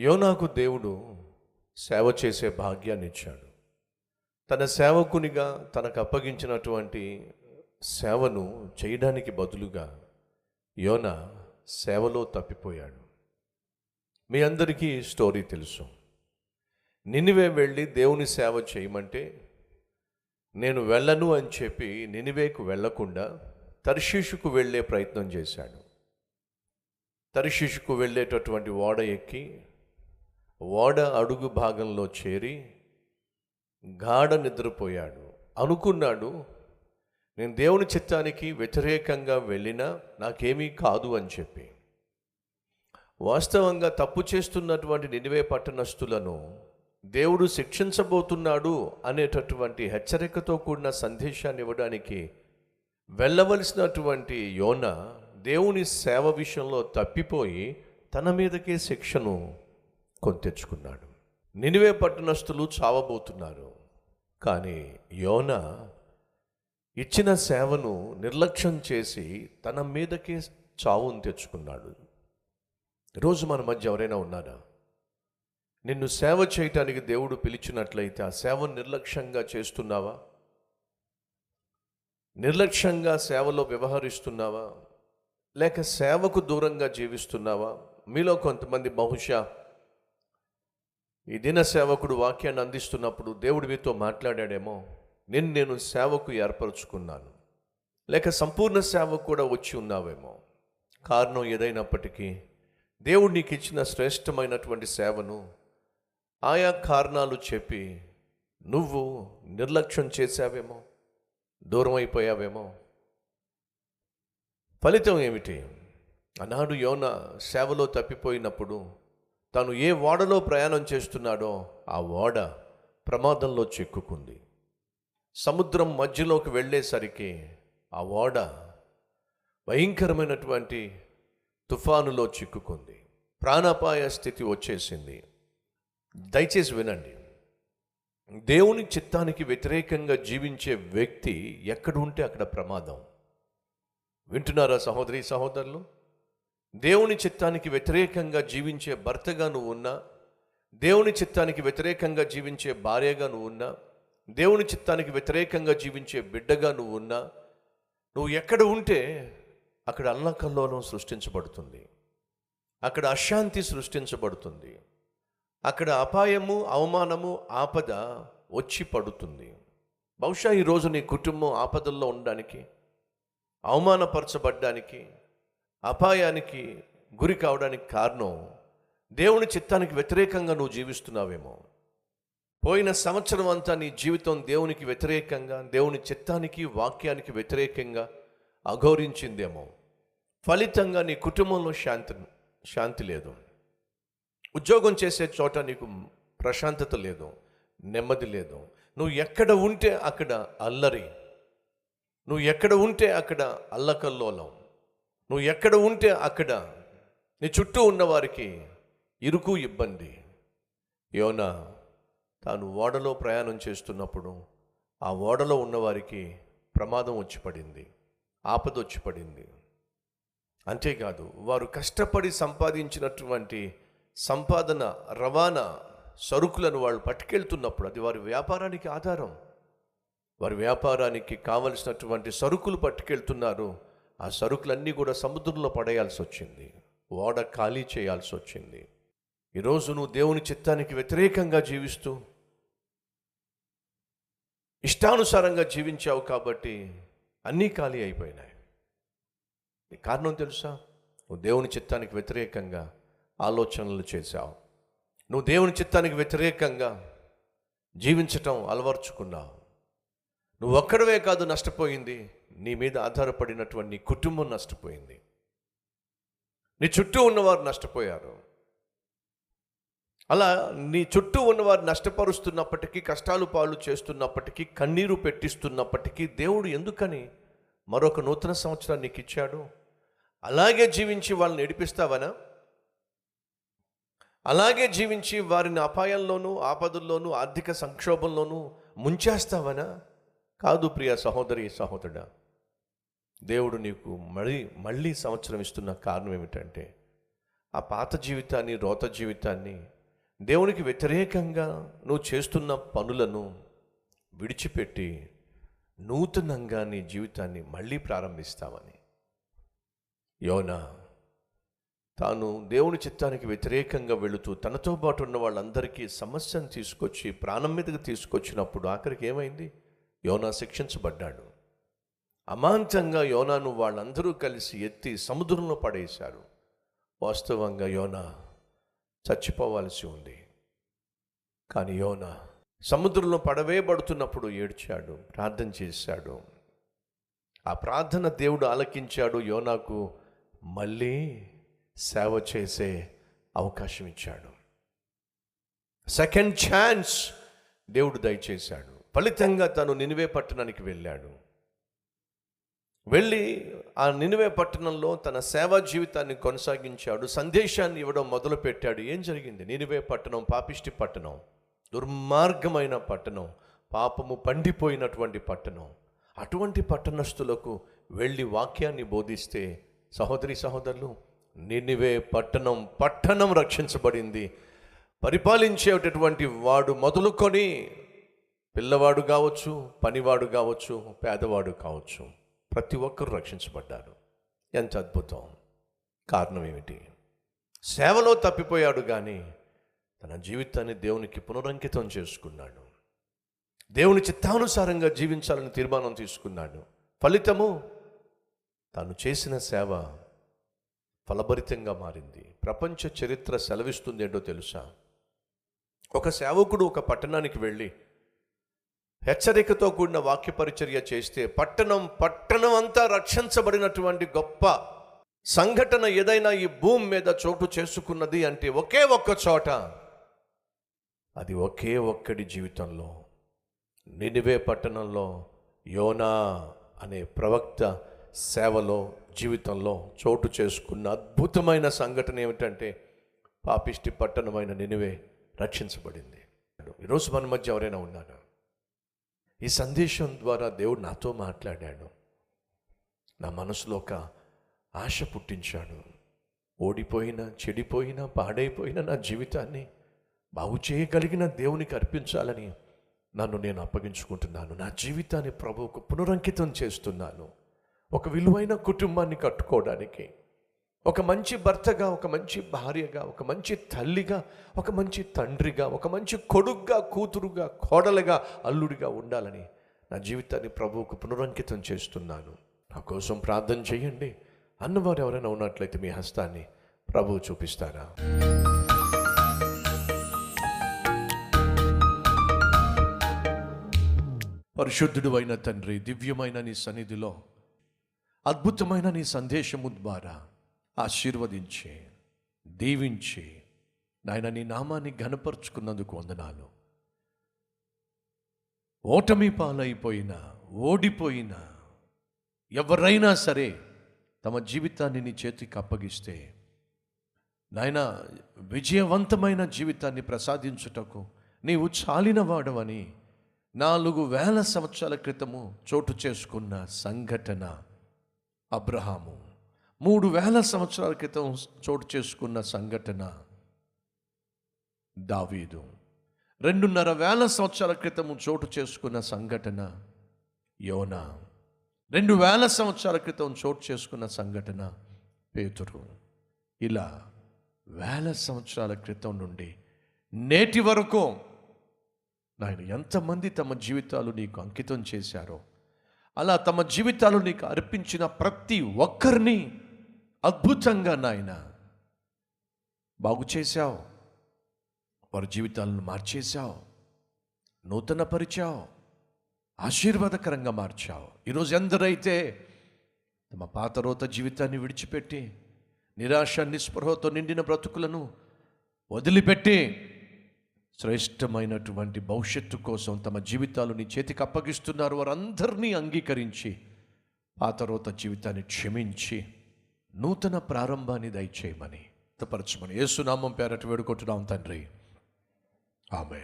యోనాకు దేవుడు సేవ చేసే భాగ్యాన్ని ఇచ్చాడు. తన సేవకునిగా తనకు అప్పగించినటువంటి సేవను చేయడానికి బదులుగా యోన సేవలో తప్పిపోయాడు. మీ అందరికీ స్టోరీ తెలుసు. నినివే వెళ్ళి దేవుని సేవ చేయమంటే నేను వెళ్ళను అని చెప్పి నినివేకు వెళ్ళకుండా తర్షీషుకు వెళ్ళే ప్రయత్నం చేశాడు. తర్షీషుకు వెళ్ళేటటువంటి ఓడ ఎక్కి ఓడ అడుగు భాగంలో చేరి గాఢ నిద్రపోయాడు. అనుకున్నాడు నేను దేవుని చిత్తానికి వ్యతిరేకంగా వెళ్ళినా నాకేమీ కాదు అని చెప్పి. వాస్తవంగా తప్పు చేస్తున్నటువంటి నినివే పట్టణస్థులను దేవుడు శిక్షించబోతున్నాడు అనేటటువంటి హెచ్చరికతో కూడిన సందేశాన్ని ఇవ్వడానికి వెళ్ళవలసినటువంటి యోన దేవుని సేవ విషయంలో తప్పిపోయి తన మీదకే శిక్షను కొని తెచ్చుకున్నాడు. నినివే పట్టణస్థులు చావబోతున్నారు. కానీ యోన ఇచ్చిన సేవను నిర్లక్ష్యం చేసి తన మీదకే చావును తెచ్చుకున్నాడు. ఈరోజు మన మధ్య ఎవరైనా ఉన్నారా? నిన్ను సేవ చేయటానికి దేవుడు పిలిచినట్లయితే ఆ సేవను నిర్లక్ష్యంగా చేస్తున్నావా? నిర్లక్ష్యంగా సేవలో వ్యవహరిస్తున్నావా? లేక సేవకు దూరంగా జీవిస్తున్నావా? మీలో కొంతమంది బహుశా ఈ దిన సేవకుడు వాక్యాన్ని అందిస్తున్నప్పుడు దేవుడు మీతో మాట్లాడాడేమో నేను నేను సేవకు ఏర్పరచుకున్నాను. లేక సంపూర్ణ సేవ కూడా వచ్చి ఉన్నావేమో. కారణం ఏదైనప్పటికీ దేవుడు నీకు ఇచ్చిన శ్రేష్టమైనటువంటి సేవను ఆయా కారణాలు చెప్పి నువ్వు నిర్లక్ష్యం చేశావేమో దూరం అయిపోయావేమో. ఫలితం ఏమిటి? ఆనాడు యోన సేవలో తప్పిపోయినప్పుడు తను ఏ ఓడలో ప్రయాణం చేస్తున్నాడో ఆ ఓడ ప్రమాదంలో చిక్కుకుంది. సముద్రం మధ్యలోకి వెళ్ళేసరికి ఆ ఓడ భయంకరమైనటువంటి తుఫానులో చిక్కుకుంది. ప్రాణాపాయ స్థితి వచ్చేసింది. దయచేసి వినండి. దేవుని చిత్తానికి వ్యతిరేకంగా జీవించే వ్యక్తి ఎక్కడ ఉంటే అక్కడ ప్రమాదం. వింటున్నారా సహోదరి సహోదరులు? దేవుని చిత్తానికి వ్యతిరేకంగా జీవించే భర్తగా నువ్వు ఉన్నా దేవుని చిత్తానికి వ్యతిరేకంగా జీవించే భార్యగా నువ్వు ఉన్నా దేవుని చిత్తానికి వ్యతిరేకంగా జీవించే బిడ్డగా నువ్వు ఉన్నా నువ్వు ఎక్కడ ఉంటే అక్కడ అల్లకల్లోలం సృష్టించబడుతుంది. అక్కడ అశాంతి సృష్టించబడుతుంది. అక్కడ అపాయము అవమానము ఆపద వచ్చి పడుతుంది. బహుశా ఈరోజు నీ కుటుంబం ఆపదల్లో ఉండడానికి అవమానపరచబడ్డానికి అపాయానికి గురి కావడానికి కారణం దేవుని చిత్తానికి వ్యతిరేకంగా నువ్వు జీవిస్తున్నావేమో. పోయిన సంవత్సరం అంతా నీ జీవితం దేవునికి వ్యతిరేకంగా దేవుని చిత్తానికి వాక్యానికి వ్యతిరేకంగా అఘోరించిందేమో. ఫలితంగా నీ కుటుంబంలో శాంతి శాంతి లేదు. ఉద్యోగం చేసే చోట నీకు ప్రశాంతత లేదు నెమ్మది లేదు. నువ్వు ఎక్కడ ఉంటే అక్కడ అల్లరి. నువ్వు ఎక్కడ ఉంటే అక్కడ అల్లకల్లోలం. నువ్వు ఎక్కడ ఉంటే అక్కడ నీ చుట్టూ ఉన్నవారికి ఇరుకు ఇబ్బంది. యోనా తాను ఓడలో ప్రయాణం చేస్తున్నప్పుడు ఆ ఓడలో ఉన్నవారికి ప్రమాదం వచ్చి పడింది ఆపద వచ్చి పడింది అంతేకాదు వారు కష్టపడి సంపాదించినటువంటి సంపాదన రవాణా సరుకులను వాళ్ళు పట్టుకెళ్తున్నప్పుడు అది వారి వ్యాపారానికి ఆధారం. వారి వ్యాపారానికి కావలసినటువంటి సరుకులు పట్టుకెళ్తున్నారు. ఆ సరుకులన్నీ కూడా సముద్రంలో పడేయాల్సి వచ్చింది ఓడ ఖాళీ చేయాల్సి వచ్చింది ఈరోజు నువ్వు దేవుని చిత్తానికి వ్యతిరేకంగా జీవిస్తూ ఇష్టానుసారంగా జీవించావు కాబట్టి అన్నీ ఖాళీ అయిపోయినాయి. నీ కారణం తెలుసా? నువ్వు దేవుని చిత్తానికి వ్యతిరేకంగా ఆలోచనలు చేశావు. నువ్వు దేవుని చిత్తానికి వ్యతిరేకంగా జీవించటం అలవర్చుకున్నావు. నువ్వు ఒక్కడవే కాదు నష్టపోయింది. నీ మీద ఆధారపడినటువంటి నీ కుటుంబం నష్టపోయింది. నీ చుట్టూ ఉన్నవారు నష్టపోయారు. అలా నీ చుట్టూ ఉన్నవారు నష్టపరుస్తున్నప్పటికీ కష్టాలు పాలు చేస్తున్నప్పటికీ కన్నీరు పెట్టిస్తున్నప్పటికీ దేవుడు ఎందుకని మరొక నూతన సంవత్సరాన్ని నీకు ఇచ్చాడు? అలాగే జీవించి వాళ్ళని నడిపిస్తావనా అలాగే జీవించి వారిని అపాయంలోనూ ఆపదల్లోనూ ఆర్థిక సంక్షోభంలోనూ ముంచేస్తావనా? కాదు ప్రియ సహోదరి సహోదరుడా దేవుడు నీకు మళ్ళీ మళ్ళీ సంవత్సరం ఇస్తున్న కారణం ఏమిటంటే ఆ పాత జీవితాన్ని రోత జీవితాన్ని దేవునికి వ్యతిరేకంగా నువ్వు చేస్తున్న పనులను విడిచిపెట్టి నూతనంగా నీ జీవితాన్ని మళ్ళీ ప్రారంభిస్తామని యోనా తాను దేవుని చిత్తానికి వ్యతిరేకంగా వెళుతూ తనతో పాటు ఉన్న వాళ్ళందరికీ సమస్యను తీసుకొచ్చి ప్రాణం మీదకి తీసుకొచ్చినప్పుడు ఆఖరికి ఏమైంది? యోనా శిక్షించబడ్డాడు. అమాంతంగా యోనాను వాళ్ళందరూ కలిసి ఎత్తి సముద్రంలో పడేశారు. వాస్తవంగా యోనా చచ్చిపోవాల్సి ఉంది. కానీ యోనా సముద్రంలో పడవేయబడుతున్నప్పుడు ఏడ్చాడు ప్రార్థన చేశాడు. ఆ ప్రార్థన దేవుడు ఆలకించాడు యోనాకు మళ్ళీ సేవ చేసే అవకాశం ఇచ్చాడు. సెకండ్ ఛాన్స్ దేవుడు దయచేశాడు. ఫలితంగా తను నినివే పట్టణానికి వెళ్ళాడు. వెళ్ళి ఆ నినివే పట్టణంలో తన సేవా జీవితాన్ని కొనసాగించాడు సందేశాన్ని ఇవ్వడం మొదలుపెట్టాడు. ఏం జరిగింది? నినివే పట్టణం పాపిష్టి పట్టణం దుర్మార్గమైన పట్టణం పాపము పండిపోయినటువంటి పట్టణం. అటువంటి పట్టణస్థులకు వెళ్ళి వాక్యాన్ని బోధిస్తే సహోదరి సహోదరులు నినివే పట్టణం పట్టణం రక్షించబడింది. పరిపాలించేటటువంటి వాడు మొదలుకొని పిల్లవాడు కావచ్చు పనివాడు కావచ్చు పేదవాడు కావచ్చు. ప్రతి ఒక్కరు రక్షించబడ్డారు. ఎంత అద్భుతం! కారణం ఏమిటి? సేవలో తప్పిపోయాడు కానీ తన జీవితాన్ని దేవునికి పునరంకితం చేసుకున్నాడు. దేవుని చిత్తానుసారంగా జీవించాలని తీర్మానం తీసుకున్నాడు. ఫలితము తాను చేసిన సేవ ఫలభరితంగా మారింది. ప్రపంచ చరిత్ర సెలవిస్తుంది ఏంటో తెలుసా? ఒక సేవకుడు ఒక పట్టణానికి వెళ్ళి హెచ్చరికతో కూడిన వాక్య పరిచర్య చేస్తే పట్టణం పట్టణం అంతా రక్షించబడినటువంటి గొప్ప సంఘటన ఏదైనా ఈ భూమి మీద చోటు చేసుకున్నది అంటే ఒకే ఒక్క చోట. అది ఒకే ఒక్కడి జీవితంలో. నినివే పట్టణంలో యోనా అనే ప్రవక్త సేవలో జీవితంలో చోటు చేసుకున్న అద్భుతమైన సంఘటన ఏమిటంటే పాపిష్టి పట్టణమైన నినివే రక్షించబడింది. ఈరోజు మన మధ్య ఎవరైనా ఉన్నారా? ఈ సందేశం ద్వారా దేవుడు నాతో మాట్లాడాడు. నా మనసులో ఒక ఆశ పుట్టించాడు. ఓడిపోయినా చెడిపోయినా పాడైపోయిన నా జీవితాన్ని బాగు చేయగలిగిన దేవునికి అర్పించాలని నన్ను నేను అప్పగించుకుంటున్నాను. నా జీవితాన్ని ప్రభువుకు పునరంకితం చేస్తున్నాను. ఒక విలువైన కుటుంబాన్ని కట్టుకోవడానికి ఒక మంచి భర్తగా ఒక మంచి భార్యగా ఒక మంచి తల్లిగా ఒక మంచి తండ్రిగా ఒక మంచి కొడుగ్గా కూతురుగా కోడలుగా అల్లుడిగా ఉండాలని నా జీవితాన్ని ప్రభువుకు పునరంకితం చేస్తున్నాను. నా కోసం ప్రార్థన చేయండి. అన్నవారు ఎవరైనా ఉన్నట్లయితే మీ హస్తాన్ని ప్రభువు చూపిస్తారా? పరిశుద్ధుడు అయిన తండ్రి దివ్యమైన నీ సన్నిధిలో అద్భుతమైన నీ సందేశము ద్వారా ఆశీర్వదించి దీవించి. నాయన నీ నామాన్ని ఘనపరుచుకున్నందుకు వందనాలు. ఓటమి పాలైపోయిన ఓడిపోయిన ఎవరైనా సరే తమ జీవితాన్ని నీ చేతికి అప్పగిస్తే నాయన విజయవంతమైన జీవితాన్ని ప్రసాదించుటకు నీవు చాలిన వాడవని నాలుగు వేల సంవత్సరాల క్రితము చోటు చేసుకున్న సంఘటన అబ్రహాము. మూడు వేల సంవత్సరాల క్రితం చోటు చేసుకున్న సంఘటన దావీదు. రెండున్నర వేల సంవత్సరాల క్రితము చోటు చేసుకున్న సంఘటన యోనా. రెండు వేల సంవత్సరాల క్రితం చోటు చేసుకున్న సంఘటన పేతురు. ఇలా వేల సంవత్సరాల క్రితం నుండి నేటి వరకు నాయన ఎంతమంది తమ జీవితాలు నీకు అంకితం చేశారో అలా తమ జీవితాలు నీకు అర్పించిన ప్రతి ఒక్కరిని అద్భుతంగా నాయన బాగు చేశావు. వారి జీవితాలను మార్చేశావు. నూతన పరిచావు ఆశీర్వాదకరంగా మార్చావు. ఈరోజు ఎందరైతే తమ పాత రోత జీవితాన్ని విడిచిపెట్టి నిరాశ నిస్పృహతో నిండిన బ్రతుకులను వదిలిపెట్టి శ్రేష్టమైనటువంటి భవిష్యత్తు కోసం తమ జీవితాలు నీ చేతికి అప్పగిస్తున్నారు. వారందరినీ అంగీకరించి పాతరోత జీవితాన్ని క్షమించి నూతన ప్రారంభాన్ని దయచేయమని. తపరచమని. యేసునామం పేరట వేడుకుంటున్నాం తండ్రి. ఆమె